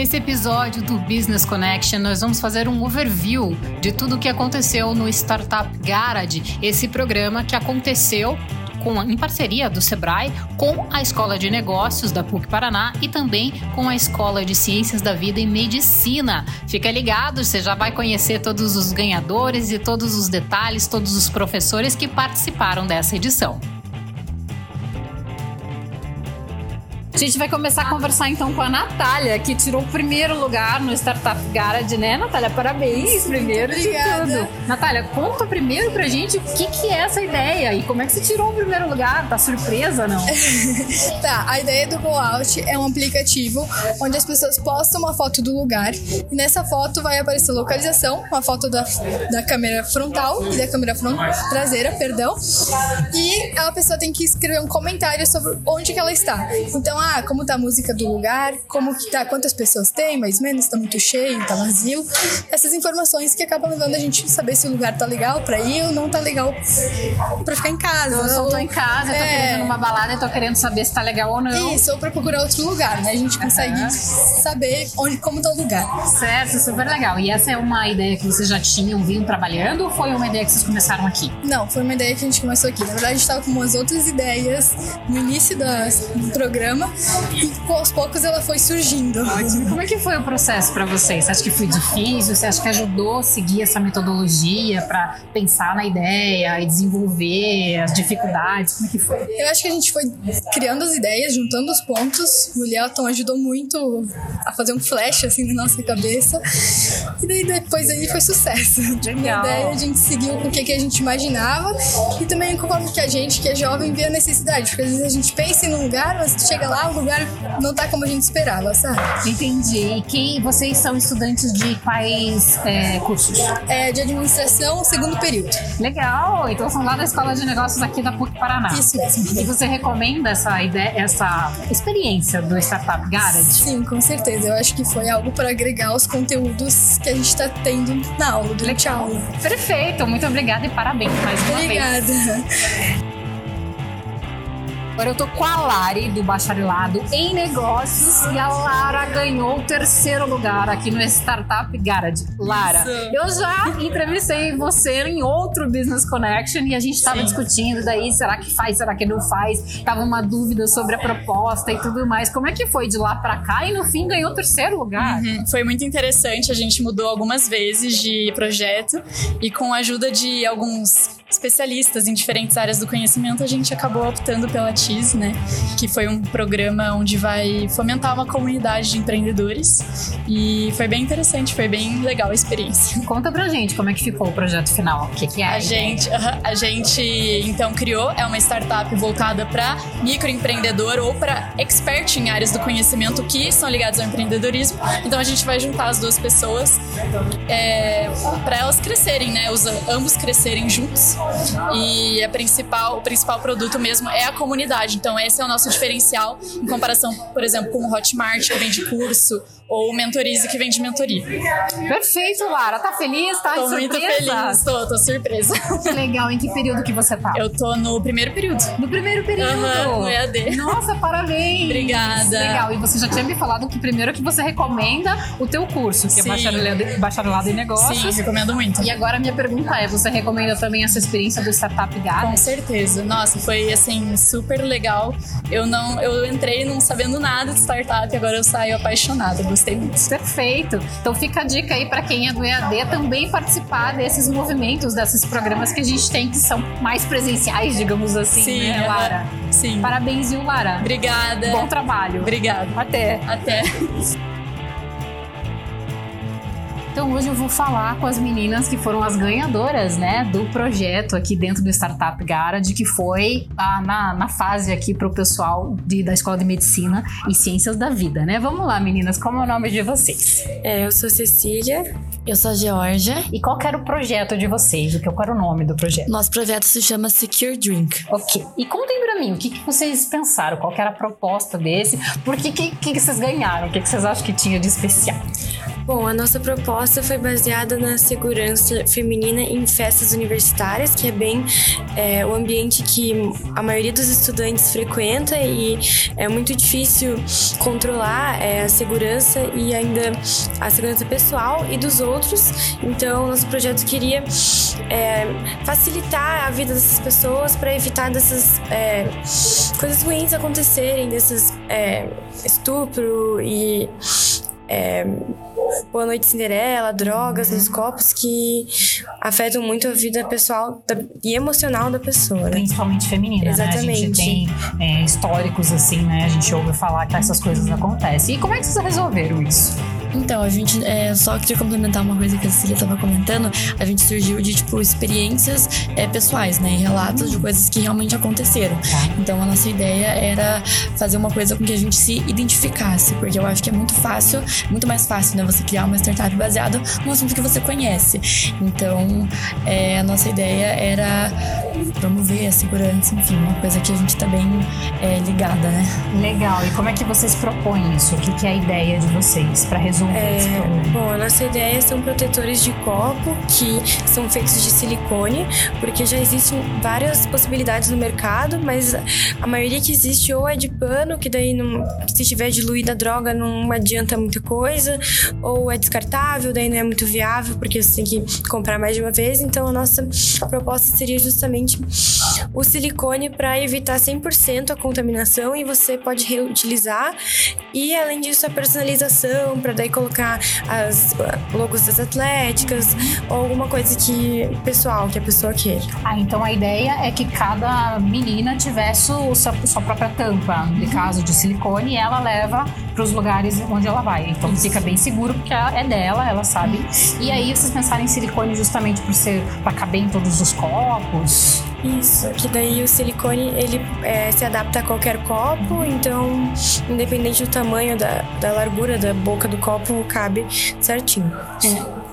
Nesse episódio do Business Connection, nós vamos fazer um overview de tudo o que aconteceu no Startup Garage, esse programa que aconteceu com, em parceria do Sebrae com a Escola de Negócios da PUC Paraná e também com a Escola de Ciências da Vida e Medicina. Fica ligado, você já vai conhecer todos os ganhadores e todos os detalhes, todos os professores que participaram dessa edição. A gente vai começar a conversar então com a Natália, que tirou o primeiro lugar no Startup Garage, né, Natália? Parabéns, primeiro Obrigada. de tudo. Natália, conta primeiro pra gente o que, que é essa ideia e como é que você tirou o primeiro lugar. Tá surpresa, não? Tá, a ideia do Go Out é um aplicativo onde as pessoas postam uma foto do lugar e nessa foto vai aparecer localização, uma foto da, da câmera frontal e da câmera front, traseira, perdão, e a pessoa tem que escrever um comentário sobre onde que ela está. Então, ah, como tá a música do lugar, como que tá, quantas pessoas tem, mais ou menos, tá muito cheio, tá vazio. Essas informações que acabam levando a gente a saber se o lugar tá legal pra ir ou não tá legal pra ficar em casa. Eu ou- tô em casa, tô É. querendo ir numa balada e tô querendo saber se tá legal ou não. Isso, ou pra procurar outro lugar, né? A gente consegue Aham. saber onde, como tá o lugar. Certo, super legal. E essa é uma ideia que vocês já tinham, vinham trabalhando ou foi uma ideia que vocês começaram aqui? Não, foi uma ideia que a gente começou aqui. Na verdade, a gente tava com umas outras ideias no início do programa e aos poucos ela foi surgindo. Ótimo. Como é que foi o processo para vocês? Você acha que foi difícil? Você acha que ajudou a seguir essa metodologia para pensar na ideia e desenvolver as dificuldades? Como é que foi? Eu acho que a gente foi criando as ideias, juntando os pontos. O Lielton ajudou muito a fazer um flash assim na nossa cabeça. E daí depois aí foi sucesso. Legal. Na ideia a gente seguiu com o que, que a gente imaginava e também conforme que a gente, que é jovem, vê a necessidade. Porque às vezes a gente pensa em um lugar, mas chega lá, o lugar não tá como a gente esperava, sabe? Entendi. E quem vocês são estudantes de quais é, cursos? É de administração, segundo período. Legal. Então são lá da Escola de Negócios aqui da PUC Paraná. Isso mesmo. E você recomenda essa ideia, essa experiência do Startup Garage? Sim, com certeza. Eu acho que foi algo para agregar os conteúdos que a gente está tendo na aula, durante a aula. Perfeito, muito obrigada e parabéns mais uma vez. Obrigada. Agora eu tô com a Lari do Bacharelado em Negócios e a Lara ganhou o terceiro lugar aqui no Startup Garage. Lara, Isso. eu já entrevistei você em outro Business Connection e a gente tava Sim. discutindo daí, será que faz, será que não faz? Tava uma dúvida sobre a proposta e tudo mais. Como é que foi de lá pra cá e no fim ganhou o terceiro lugar? Uhum, Foi muito interessante, a gente mudou algumas vezes de projeto e com a ajuda de alguns especialistas em diferentes áreas do conhecimento, a gente acabou optando pela TIS, né? Que foi um programa onde vai fomentar uma comunidade de empreendedores e foi bem interessante, foi bem legal a experiência. Conta pra gente como é que ficou o projeto final. O que, que é? A gente, a gente então criou é uma startup voltada para microempreendedor ou para expert em áreas do conhecimento que são ligados ao empreendedorismo. Então a gente vai juntar as duas pessoas para elas crescerem, né? Os, ambos crescerem juntos. E a principal, o principal produto mesmo é a comunidade. Então esse é o nosso diferencial em comparação, por exemplo, com o Hotmart que vende curso ou o Mentorize que vende mentoria. Perfeito, Lara. Tá feliz? Tá Tô surpresa? muito feliz, tô, tô surpresa. Que legal. Em que período que você tá? Eu tô no primeiro período. No primeiro período. Aham, no EAD. Nossa, parabéns. Obrigada. Legal. E você já tinha me falado que primeiro que você recomenda o teu curso, que é Sim. bacharelado, bacharelado em Sim, negócios. recomendo muito. E agora a minha pergunta é, você recomenda também essa experiência do Startup Com Garden? certeza. Nossa, foi assim super legal. Eu não, eu entrei não sabendo nada de startup, agora eu saio apaixonada. Gostei muito. Perfeito. Então fica a dica aí para quem é do EAD também participar desses movimentos, desses programas que a gente tem que são mais presenciais, digamos assim, Sim, né. Lara? Sim. Parabéns, viu, Lara? Obrigada. Bom trabalho. Obrigada. Até. Até. Então hoje eu vou falar com as meninas que foram as ganhadoras, né, do projeto aqui dentro do Startup Garage, que foi ah, na, na fase aqui para o pessoal de- da Escola de Medicina e Ciências da Vida, né? Vamos lá, meninas, como é o nome de vocês? É, eu sou Cecília, eu sou a Georgia. E qual que era o projeto de vocês? O que qual era o nome do projeto? Nosso projeto se chama Secure Drink. Ok. E contem pra mim, o que, que vocês pensaram? Qual que era a proposta desse? Por que, que, que vocês ganharam? O que, que vocês acham que tinha de especial? Bom, a nossa proposta foi baseada na segurança feminina em festas universitárias, que é bem é, o ambiente que a maioria dos estudantes frequenta e é muito difícil controlar é, a segurança e ainda a segurança pessoal e dos outros. Então, nosso projeto queria é, facilitar a vida dessas pessoas para evitar dessas é, coisas ruins acontecerem, desses é, estupro e é, Boa Noite Cinderela, drogas nos copos que afetam muito a vida pessoal da, e emocional da pessoa, né? Principalmente feminina, Exatamente. né? A gente tem é, históricos assim, né? A gente ouve falar que essas coisas acontecem. E como é que vocês resolveram isso? Então, a gente é, só queria complementar uma coisa que a Cecília estava comentando. A gente surgiu de, tipo, experiências é, pessoais, né? E relatos de coisas que realmente aconteceram. Então, a nossa ideia era fazer uma coisa com que a gente se identificasse, porque eu acho que é muito fácil, muito mais fácil, né? Você criar uma startup baseada no assunto que você conhece. Então, é, a nossa ideia era promover a segurança, enfim, uma coisa que a gente tá bem é, ligada, né? Legal. E como é que vocês propõem isso? O que, que é a ideia de vocês para resolver É, bom, a nossa ideia são protetores de copo que são feitos de silicone, porque já existem várias possibilidades no mercado, mas a maioria que existe ou é de pano, que daí não, se tiver diluída a droga não adianta muita coisa, ou é descartável, daí não é muito viável, porque você tem que comprar mais de uma vez. Então a nossa proposta seria justamente o silicone para evitar 100% a contaminação e você pode reutilizar. E além disso, a personalização, para daí colocar as uh, logos das atléticas ou alguma coisa que pessoal, que a pessoa queira. Ah, então a ideia é que cada menina tivesse o sua, sua própria tampa, de caso de silicone, e ela leva para os lugares onde ela vai. Então fica bem seguro porque ela- é dela, ela sabe. E aí vocês pensaram em silicone justamente por ser para caber em todos os copos. Isso, que daí o silicone ele é, se adapta a qualquer copo, então independente do tamanho da, da largura da boca do copo, cabe certinho.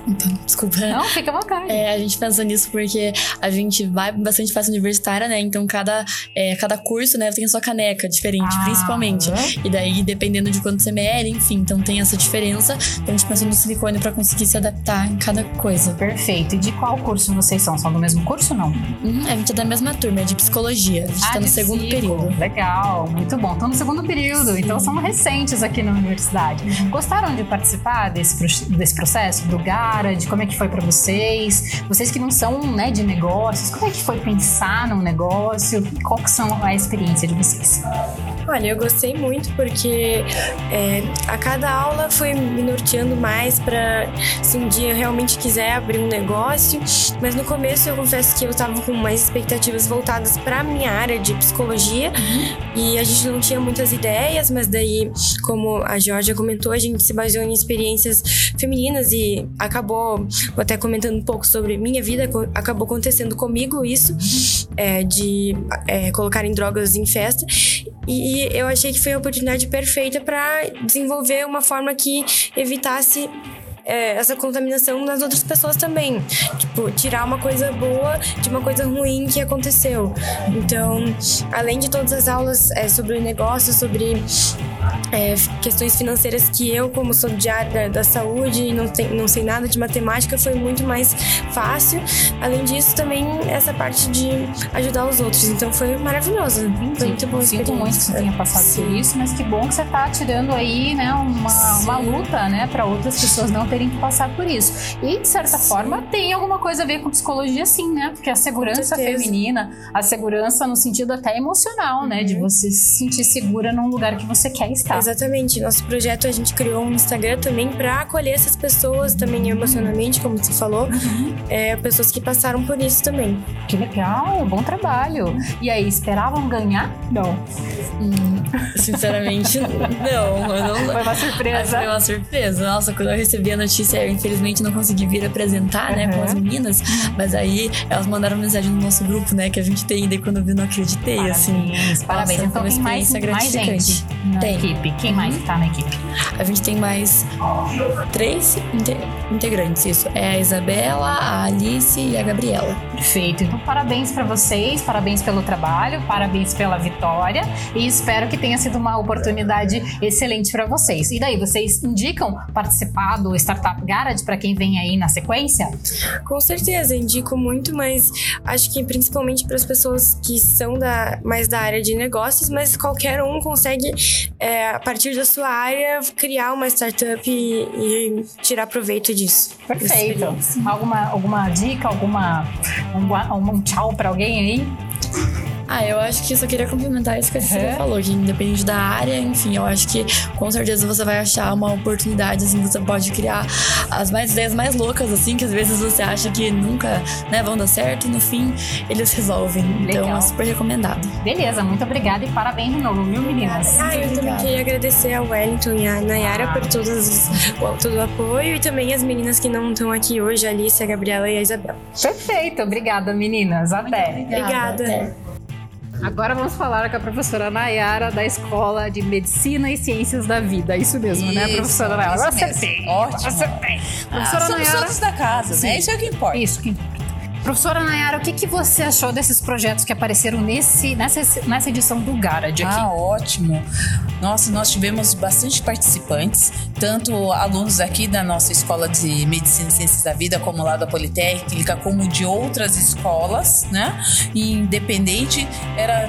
Então, desculpa. Não, fica à vontade. É, a gente pensa nisso porque a gente vai bastante festa universitária, né? Então cada, é, cada curso, né, tem a sua caneca diferente, Ah, principalmente. E daí, dependendo de quanto você mede, enfim, então tem essa diferença. Então a gente pensa no silicone pra conseguir se adaptar em cada coisa. Perfeito. E de qual curso vocês são? São do mesmo curso ou não? Uhum, a gente é da mesma turma, é de psicologia. A gente tá no segundo psico. período. Legal, muito bom. Estão no segundo período, então são recentes aqui na universidade. Uhum. Gostaram de participar desse, desse processo do Garage? Como é que foi para vocês? Vocês que não são né, de negócios, como é que foi pensar num negócio? Qual que são a experiência de vocês? Olha, eu gostei muito porque é, a cada aula foi me norteando mais para se um dia eu realmente quiser abrir um negócio. Mas no começo eu confesso que eu estava com mais expectativas voltadas para minha área de psicologia e a gente não tinha muitas ideias, mas daí, como a Georgia comentou, a gente se baseou em experiências femininas e acabou, até comentando um pouco sobre minha vida, acabou acontecendo comigo isso, é, de é, colocarem drogas em festa. E eu achei que foi a oportunidade perfeita para desenvolver uma forma que evitasse é, essa contaminação nas outras pessoas também. Tipo, tirar uma coisa boa de uma coisa ruim que aconteceu. Então, além de todas as aulas é, sobre negócio, sobre é, questões financeiras que eu, como sou de área da, saúde e não, tem, não sei nada de matemática, foi muito mais fácil. Além disso, também essa parte de ajudar os outros. Então, foi maravilhoso. Muito bom Sinto muito que você tenha passado por Sim. isso, mas que bom que você está tirando aí né, uma, uma luta né, para outras pessoas não terem que passar por isso. E, de certa forma, tem alguma coisa a ver com psicologia, sim, né? Porque a segurança feminina, a segurança no sentido até emocional, né? De você se sentir segura num lugar que você quer estar. Exatamente. Nosso projeto a gente criou um Instagram também para acolher essas pessoas também emocionalmente, como você falou, é, pessoas que passaram por isso também. Que legal, bom trabalho. E aí, esperavam ganhar? Não. Sinceramente, não. Eu não Foi uma surpresa. Foi uma surpresa. Nossa, quando eu recebi a notícia, eu infelizmente não consegui vir apresentar, né, com as meninas. Mas aí elas mandaram mensagem no nosso grupo, né, que a gente tem, e daí quando eu vi não acreditei, Parabéns, assim. parabéns. Nossa, então tem mais, mais gente na Tem. equipe. Quem mais tá na equipe? A gente tem mais três inte- integrantes, isso. É a Isabela, a Alice e a Gabriela. Perfeito. Então, parabéns para vocês, parabéns pelo trabalho, parabéns pela vitória e espero que tenha sido uma oportunidade excelente para vocês. E daí, vocês indicam participar do Startup Garage para quem vem aí na sequência? Com certeza, indico muito, mas acho que principalmente para as pessoas que são da, mais da área de negócios, mas qualquer um consegue, é, a partir da sua área, criar uma startup e, e tirar proveito disso. Perfeito. Alguma, alguma dica, alguma um, um tchau para alguém aí? Ah, eu acho que só queria complementar isso que a Cecília Uhum. falou, que independente da área, enfim, eu acho que com certeza você vai achar uma oportunidade, assim, você pode criar as mais ideias mais loucas, assim, que às vezes você acha que nunca né, vão dar certo e no fim eles resolvem. Então Legal. é super recomendado. Beleza, muito obrigada e parabéns de novo, viu, meninas? Ah, eu também obrigada. queria agradecer ao Wellington e à Nayara por todos todo o apoio e também as meninas que não estão aqui hoje, a Alice, a Gabriela e a Isabel. Perfeito, obrigada, meninas. Até. Obrigada. Até. Agora vamos falar com a professora Nayara da Escola de Medicina e Ciências da Vida. Isso mesmo, né, Isso, professora Nayara? Mesmo. acertei. Ótimo. Acertei. Ah, Professora somos Nayara. todos da casa, Sim. né? Isso é o que importa. Isso que importa. Professora Nayara, o que, que você achou desses projetos que apareceram nesse, nessa, nessa edição do Garage aqui? Ah, ótimo. Nossa, nós tivemos bastante participantes, tanto alunos aqui da nossa escola de Medicina e Ciências da Vida, como lá da Politécnica, como de outras escolas, né? E independente, era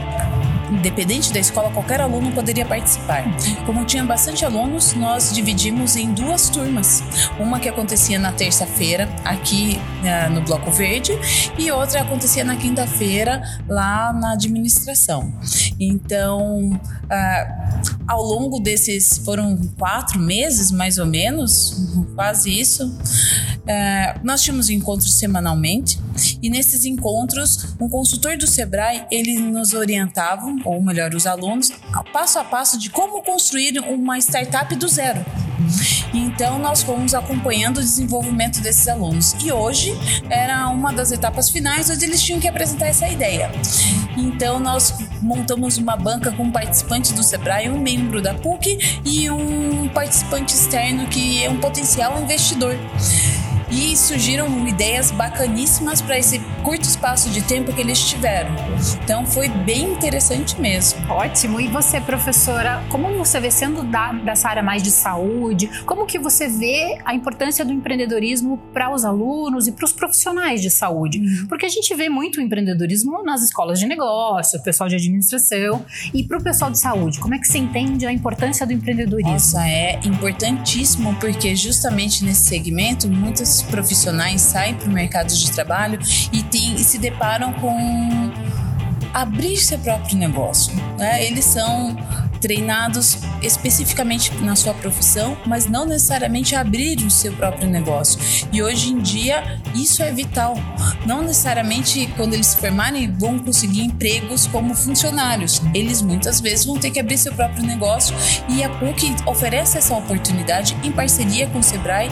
independente da escola, qualquer aluno poderia participar. Como tinha bastante alunos, nós dividimos em duas turmas. Uma que acontecia na terça-feira, aqui eh, no Bloco Verde, e outra acontecia na quinta-feira, lá na administração. Então, ah, ao longo desses foram quatro meses, mais ou menos, quase isso. Ah, nós tínhamos encontros semanalmente e nesses encontros, um consultor do Sebrae ele nos orientava, ou melhor, os alunos, passo a passo de como construir uma startup do zero. Então nós fomos acompanhando o desenvolvimento desses alunos e hoje era uma das etapas finais onde eles tinham que apresentar essa ideia. Então nós montamos uma banca com um participante do Sebrae, um membro da PUC e um participante externo que é um potencial investidor. E surgiram ideias bacaníssimas para esse curto espaço de tempo que eles tiveram. Então foi bem interessante mesmo. Ótimo. E você, professora, como você vê sendo da, dessa área mais de saúde, como que você vê a importância do empreendedorismo para os alunos e para os profissionais de saúde? Porque a gente vê muito empreendedorismo nas escolas de negócio, o pessoal de administração e para o pessoal de saúde. Como é que você entende a importância do empreendedorismo? Nossa, é importantíssimo porque justamente nesse segmento profissionais saem para o mercado de trabalho e, tem, e se deparam com abrir seu próprio negócio. Né? Eles são treinados especificamente na sua profissão, mas não necessariamente abrir o seu próprio negócio. E hoje em dia isso é vital. Não necessariamente quando eles se formarem vão conseguir empregos como funcionários. Eles muitas vezes vão ter que abrir seu próprio negócio e a PUC oferece essa oportunidade em parceria com o Sebrae.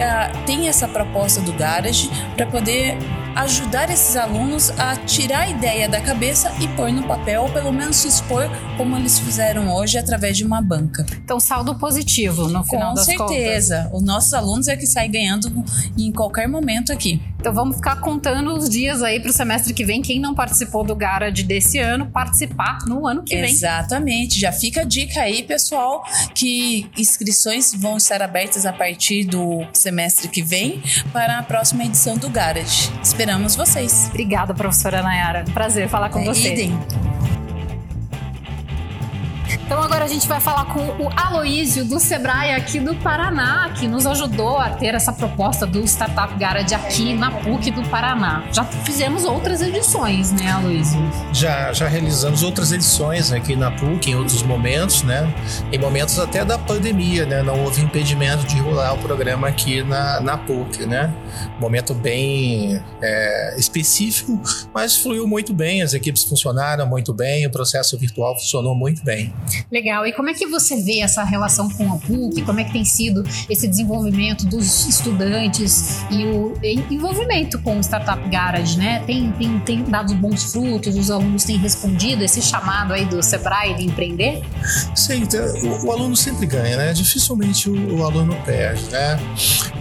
ah, tem essa proposta do Garage para poder ajudar esses alunos a tirar a ideia da cabeça e pôr no papel, ou pelo menos se expor como eles fizeram hoje através de uma banca. Então, saldo positivo no final Com das contas. certeza. Os nossos alunos é que saem ganhando em qualquer momento aqui. Então vamos ficar contando os dias aí para o semestre que vem. Quem não participou do Garage desse ano, participar no ano que vem. Exatamente. Já fica a dica aí, pessoal, que inscrições vão estar abertas a partir do semestre que vem para a próxima edição do Garage. Esperamos vocês. Obrigada, professora Nayara. Prazer falar com É, você. idem. Então agora a gente vai falar com o Aloísio do Sebrae aqui do Paraná, que nos ajudou a ter essa proposta do Startup Garage aqui na PUC do Paraná. Já fizemos outras edições, né, Aloísio? Já, já realizamos outras edições aqui na PUC, em outros momentos, né? Em momentos até da pandemia, né? Não houve impedimento de rolar o programa aqui na, na PUC, né? Momento bem é, específico, mas fluiu muito bem, as equipes funcionaram muito bem, o processo virtual funcionou muito bem. Legal. E como é que você vê essa relação com a PUC? Como é que tem sido esse desenvolvimento dos estudantes e o envolvimento com o Startup Garage, né? Tem, tem, tem dado bons frutos, os alunos têm respondido esse chamado aí do Sebrae de empreender? Sim, então, o, o aluno sempre ganha, né? Dificilmente o, o, aluno perde, né?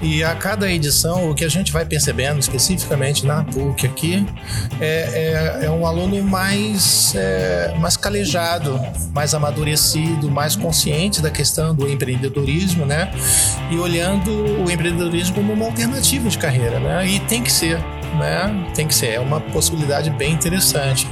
E a cada edição, o que a gente vai percebendo, especificamente na PUC aqui, é, é, é um aluno mais, é, mais calejado, mais amadurecido, mais consciente da questão do empreendedorismo, né? E olhando o empreendedorismo como uma alternativa de carreira, né? E tem que ser, né? Tem que ser, é uma possibilidade bem interessante.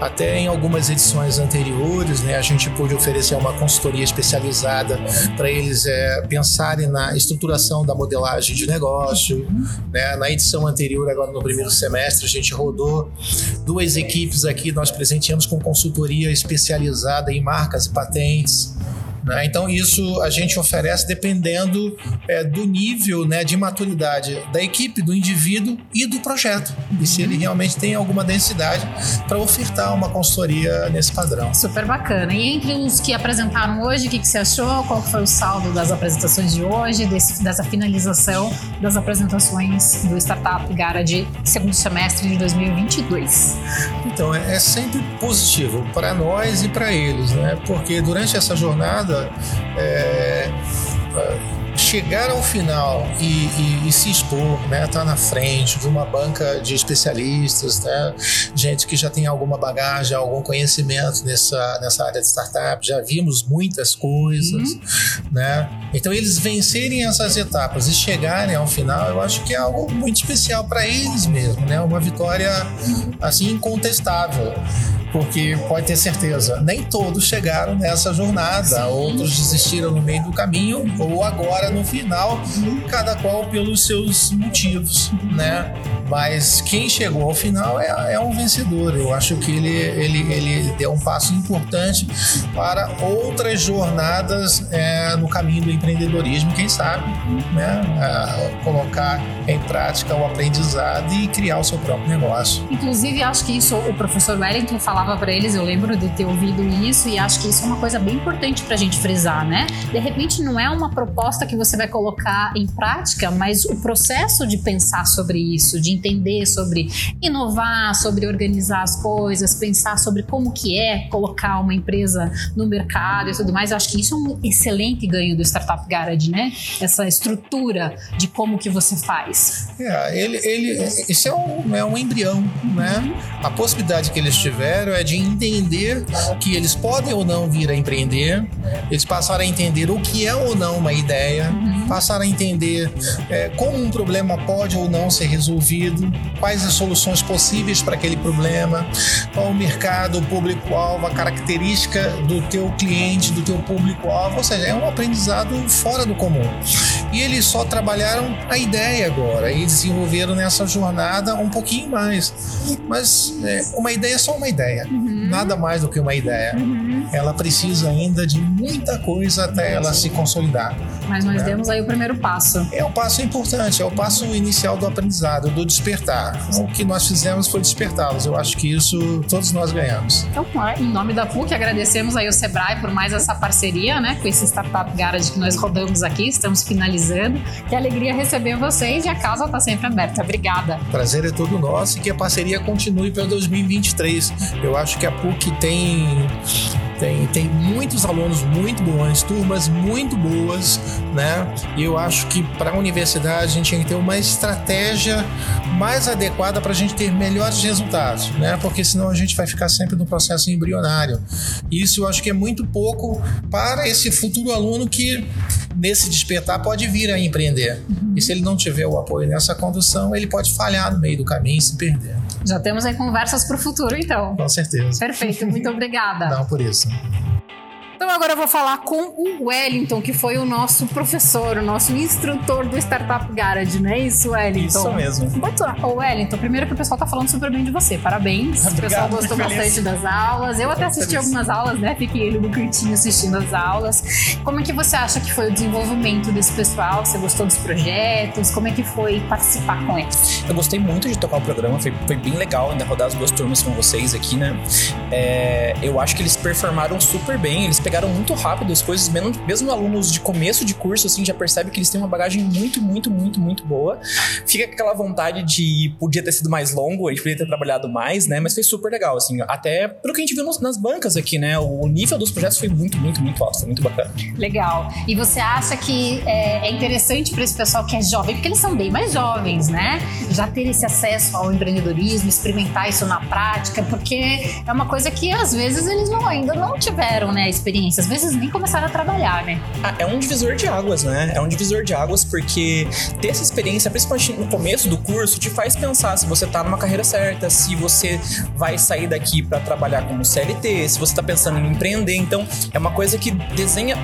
Até em algumas edições anteriores, né, a gente pôde oferecer uma consultoria especializada para eles é, pensarem na estruturação da modelagem de negócio. Né? Na edição anterior, agora no primeiro semestre, a gente rodou duas equipes aqui, nós presenteamos com consultoria especializada em marcas e patentes. Né? Então, isso a gente oferece dependendo é, do nível né, de maturidade da equipe, do indivíduo e do projeto. E se ele realmente tem alguma densidade para ofertar uma consultoria nesse padrão. Super bacana. E entre os que apresentaram hoje, o que, que você achou? Qual foi o saldo das apresentações de hoje, desse, dessa finalização das apresentações do Startup Garage segundo semestre de 2022? Então, é, é sempre positivo para nós e para eles, né? Porque durante essa jornada é, chegar ao final e, e, e, se expor, né, estar tá na frente de uma banca de especialistas, né, gente que já tem alguma bagagem, algum conhecimento nessa, nessa área de startup, já vimos muitas coisas, uhum. né? Então eles vencerem essas etapas e chegarem ao final, eu acho que é algo muito especial para eles mesmo, né? Uma vitória assim incontestável porque pode ter certeza, nem todos chegaram nessa jornada, outros desistiram no meio do caminho ou agora no final, cada qual pelos seus motivos, né? Mas quem chegou ao final é, é um vencedor. Eu acho que ele, ele, ele deu um passo importante para outras jornadas é, no caminho do empreendedorismo, quem sabe, né? É, colocar em prática o aprendizado e criar o seu próprio negócio. Inclusive, acho que isso o professor Wellington falava para eles, eu lembro de ter ouvido isso e acho que isso é uma coisa bem importante para a gente frisar, né? De repente, não é uma proposta que você vai colocar em prática, mas o processo de pensar sobre isso, de entender sobre inovar, sobre organizar as coisas, pensar sobre como que é colocar uma empresa no mercado e tudo mais. Eu acho que isso é um excelente ganho do Startup Garage, né? Essa estrutura de como que você faz. É, ele, ele, isso é um, é um embrião, né? A possibilidade que eles tiveram é de entender que eles podem ou não vir a empreender, eles passaram a entender o que é ou não uma ideia, passaram a entender é, como um problema pode ou não ser resolvido, quais as soluções possíveis para aquele problema, qual o mercado, o público-alvo, a característica do teu cliente, do teu público-alvo, ou seja, é um aprendizado fora do comum. E eles só trabalharam a ideia agora e desenvolveram nessa jornada um pouquinho mais. Mas é, uma ideia é só uma ideia, uhum. nada mais do que uma ideia. Uhum. Ela precisa ainda de muita coisa até ela se consolidar. Mas nós né? demos aí o primeiro passo. É um passo importante, é o passo inicial do aprendizado, do despertar. O que nós fizemos foi despertá-los. Eu acho que isso todos nós ganhamos. Então, em nome da PUC, agradecemos aí o Sebrae por mais essa parceria, né, com esse Startup Garage que nós rodamos aqui, estamos finalizando. Que alegria receber vocês e a casa está sempre aberta. Obrigada. Prazer é todo nosso e que a parceria continue para 2023. Eu acho que a PUC tem tem, tem muitos alunos muito bons, turmas muito boas, né? E eu acho que para a universidade a gente tem que ter uma estratégia mais adequada para a gente ter melhores resultados, né? Porque senão a gente vai ficar sempre no processo embrionário. Isso eu acho que é muito pouco para esse futuro aluno que nesse despertar pode vir a empreender. E se ele não tiver o apoio nessa condução, ele pode falhar no meio do caminho e se perder. Já temos aí conversas para o futuro, então. Com certeza. Perfeito, muito obrigada. Não, por isso. Então agora eu vou falar com o Wellington, que foi o nosso professor, o nosso instrutor do Startup Garage, não é isso, Wellington? Isso mesmo. Muito Ô, Wellington, primeiro que o pessoal tá falando super bem de você, parabéns. Obrigado, o pessoal gostou bastante das aulas. Eu até assisti algumas aulas, né? Fiquei ele no cantinho assistindo as aulas. Como é que você acha que foi o desenvolvimento desse pessoal? Você gostou dos projetos? Como é que foi participar com eles? Eu gostei muito de tocar o programa, foi, foi bem legal ainda rodar as duas turmas com vocês aqui, né? É, eu acho que eles performaram super bem, eles pegaram muito rápido as coisas, mesmo, mesmo alunos de começo de curso, assim, já percebe que eles têm uma bagagem muito, muito, muito, muito boa. Fica aquela vontade de podia ter sido mais longo, a gente podia ter trabalhado mais, né? Mas foi super legal, assim, até pelo que a gente viu nos, nas bancas aqui, né? O nível dos projetos foi muito, muito, muito alto, foi muito bacana. Legal. E você acha que é, é interessante para esse pessoal que é jovem, porque eles são bem mais jovens, né? Já ter esse acesso ao empreendedorismo, experimentar isso na prática, porque é uma coisa que às vezes eles não, ainda não tiveram, né, a experiência, às vezes nem começaram a trabalhar, né? Ah, é um divisor de águas, né? É um divisor de águas porque ter essa experiência, principalmente no começo do curso, te faz pensar se você tá numa carreira certa, se você vai sair daqui para trabalhar como CLT, se você tá pensando em empreender. Então, é uma coisa que desenha,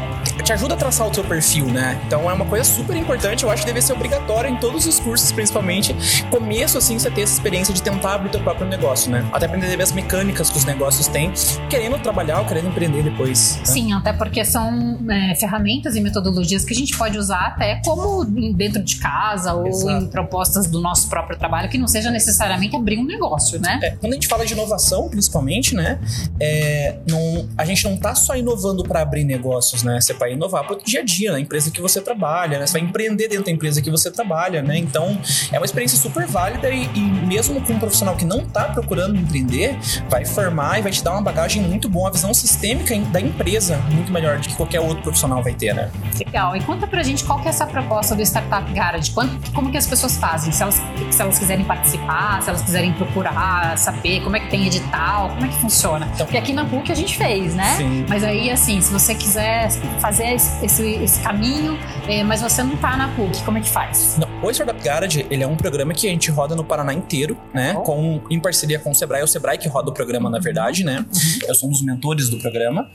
te ajuda a traçar o seu perfil, né? Então, é uma coisa super importante, eu acho que deve ser obrigatório em todos os cursos, principalmente. Começo, assim, você ter essa experiência de tentar abrir o teu próprio negócio, né? Até aprender as mecânicas que os negócios têm, querendo trabalhar ou querendo empreender depois. Né? Sim, até porque são é, ferramentas e metodologias que a gente pode usar até como dentro de casa ou Exato. em propostas do nosso próprio trabalho, que não seja necessariamente abrir um negócio, né? É, quando a gente fala de inovação, principalmente, né? É, não, a gente não tá só inovando para abrir negócios, né? Você vai inovar para o dia a dia, na empresa que você trabalha, né? Você vai empreender dentro da empresa que você trabalha, né? Então, é uma experiência super válida e, e mesmo com um profissional que não tá procurando empreender, vai formar e vai te dar uma bagagem muito boa, uma visão sistêmica da empresa muito melhor do que qualquer outro profissional vai ter, né? Legal. E conta pra gente qual que é essa proposta do Startup Garage. Quanto, como que as pessoas fazem? Se elas, se elas quiserem participar, se elas quiserem procurar, saber como é que tem edital, como é que funciona? Então, Porque aqui na PUC a gente fez, né? Sim. Mas aí, assim, se você quiser fazer esse, esse caminho, é, mas você não tá na PUC, como é que faz? Não, o Startup Garage, ele é um programa que a gente roda no Paraná inteiro, né? Oh. Com, em parceria com o Sebrae. É o Sebrae que roda o programa, na verdade, né? Uhum. Eu sou um dos mentores do programa.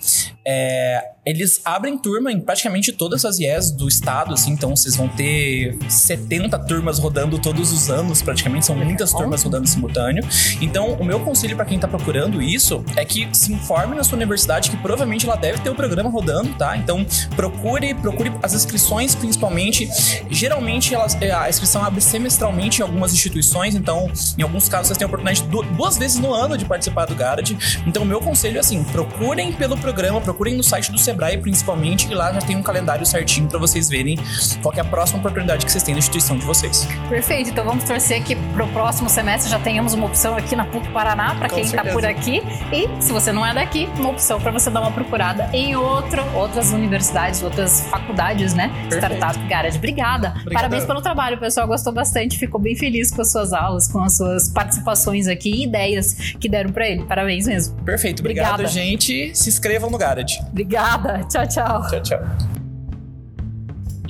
É, eles abrem turma em praticamente todas as IES do estado, assim, então vocês vão ter 70 turmas rodando todos os anos, praticamente, são muitas turmas rodando simultâneo. Então, o meu conselho para quem tá procurando isso é que se informe na sua universidade, que provavelmente ela deve ter o programa rodando, tá? Então, procure, procure as inscrições, principalmente. Geralmente, elas, é, a inscrição abre semestralmente em algumas instituições, então, em alguns casos, vocês têm a oportunidade duas vezes no ano de participar do Garad. Então, o meu conselho é assim: procurem pelo programa, procurem no site do Sebrae, principalmente, e lá já tem um calendário certinho para vocês verem qual é a próxima oportunidade que vocês têm na instituição de vocês. Perfeito, então vamos torcer que pro próximo semestre já tenhamos uma opção aqui na PUC Paraná, para quem está por aqui. E se você não é daqui, uma opção para você dar uma procurada em outro, outras universidades, outras faculdades, né? Startup Garage. Obrigada. Parabéns pelo trabalho, o pessoal gostou bastante, ficou bem feliz com as suas aulas, com as suas participações aqui e ideias que deram para ele. Parabéns mesmo. Perfeito, obrigado, Obrigada. gente. Se inscrevam no Garage. Obrigada. Tchau, tchau. Tchau, tchau.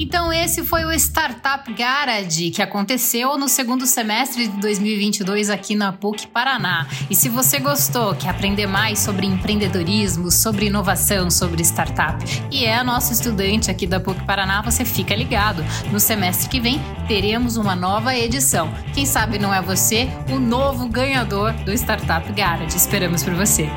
Então esse foi o Startup Garage que aconteceu no segundo semestre de 2022 aqui na PUC Paraná. E se você gostou, quer aprender mais sobre empreendedorismo, sobre inovação, sobre startup e é nosso estudante aqui da PUC Paraná, você fica ligado. No semestre que vem teremos uma nova edição. Quem sabe não é você o novo ganhador do Startup Garage. Esperamos por você.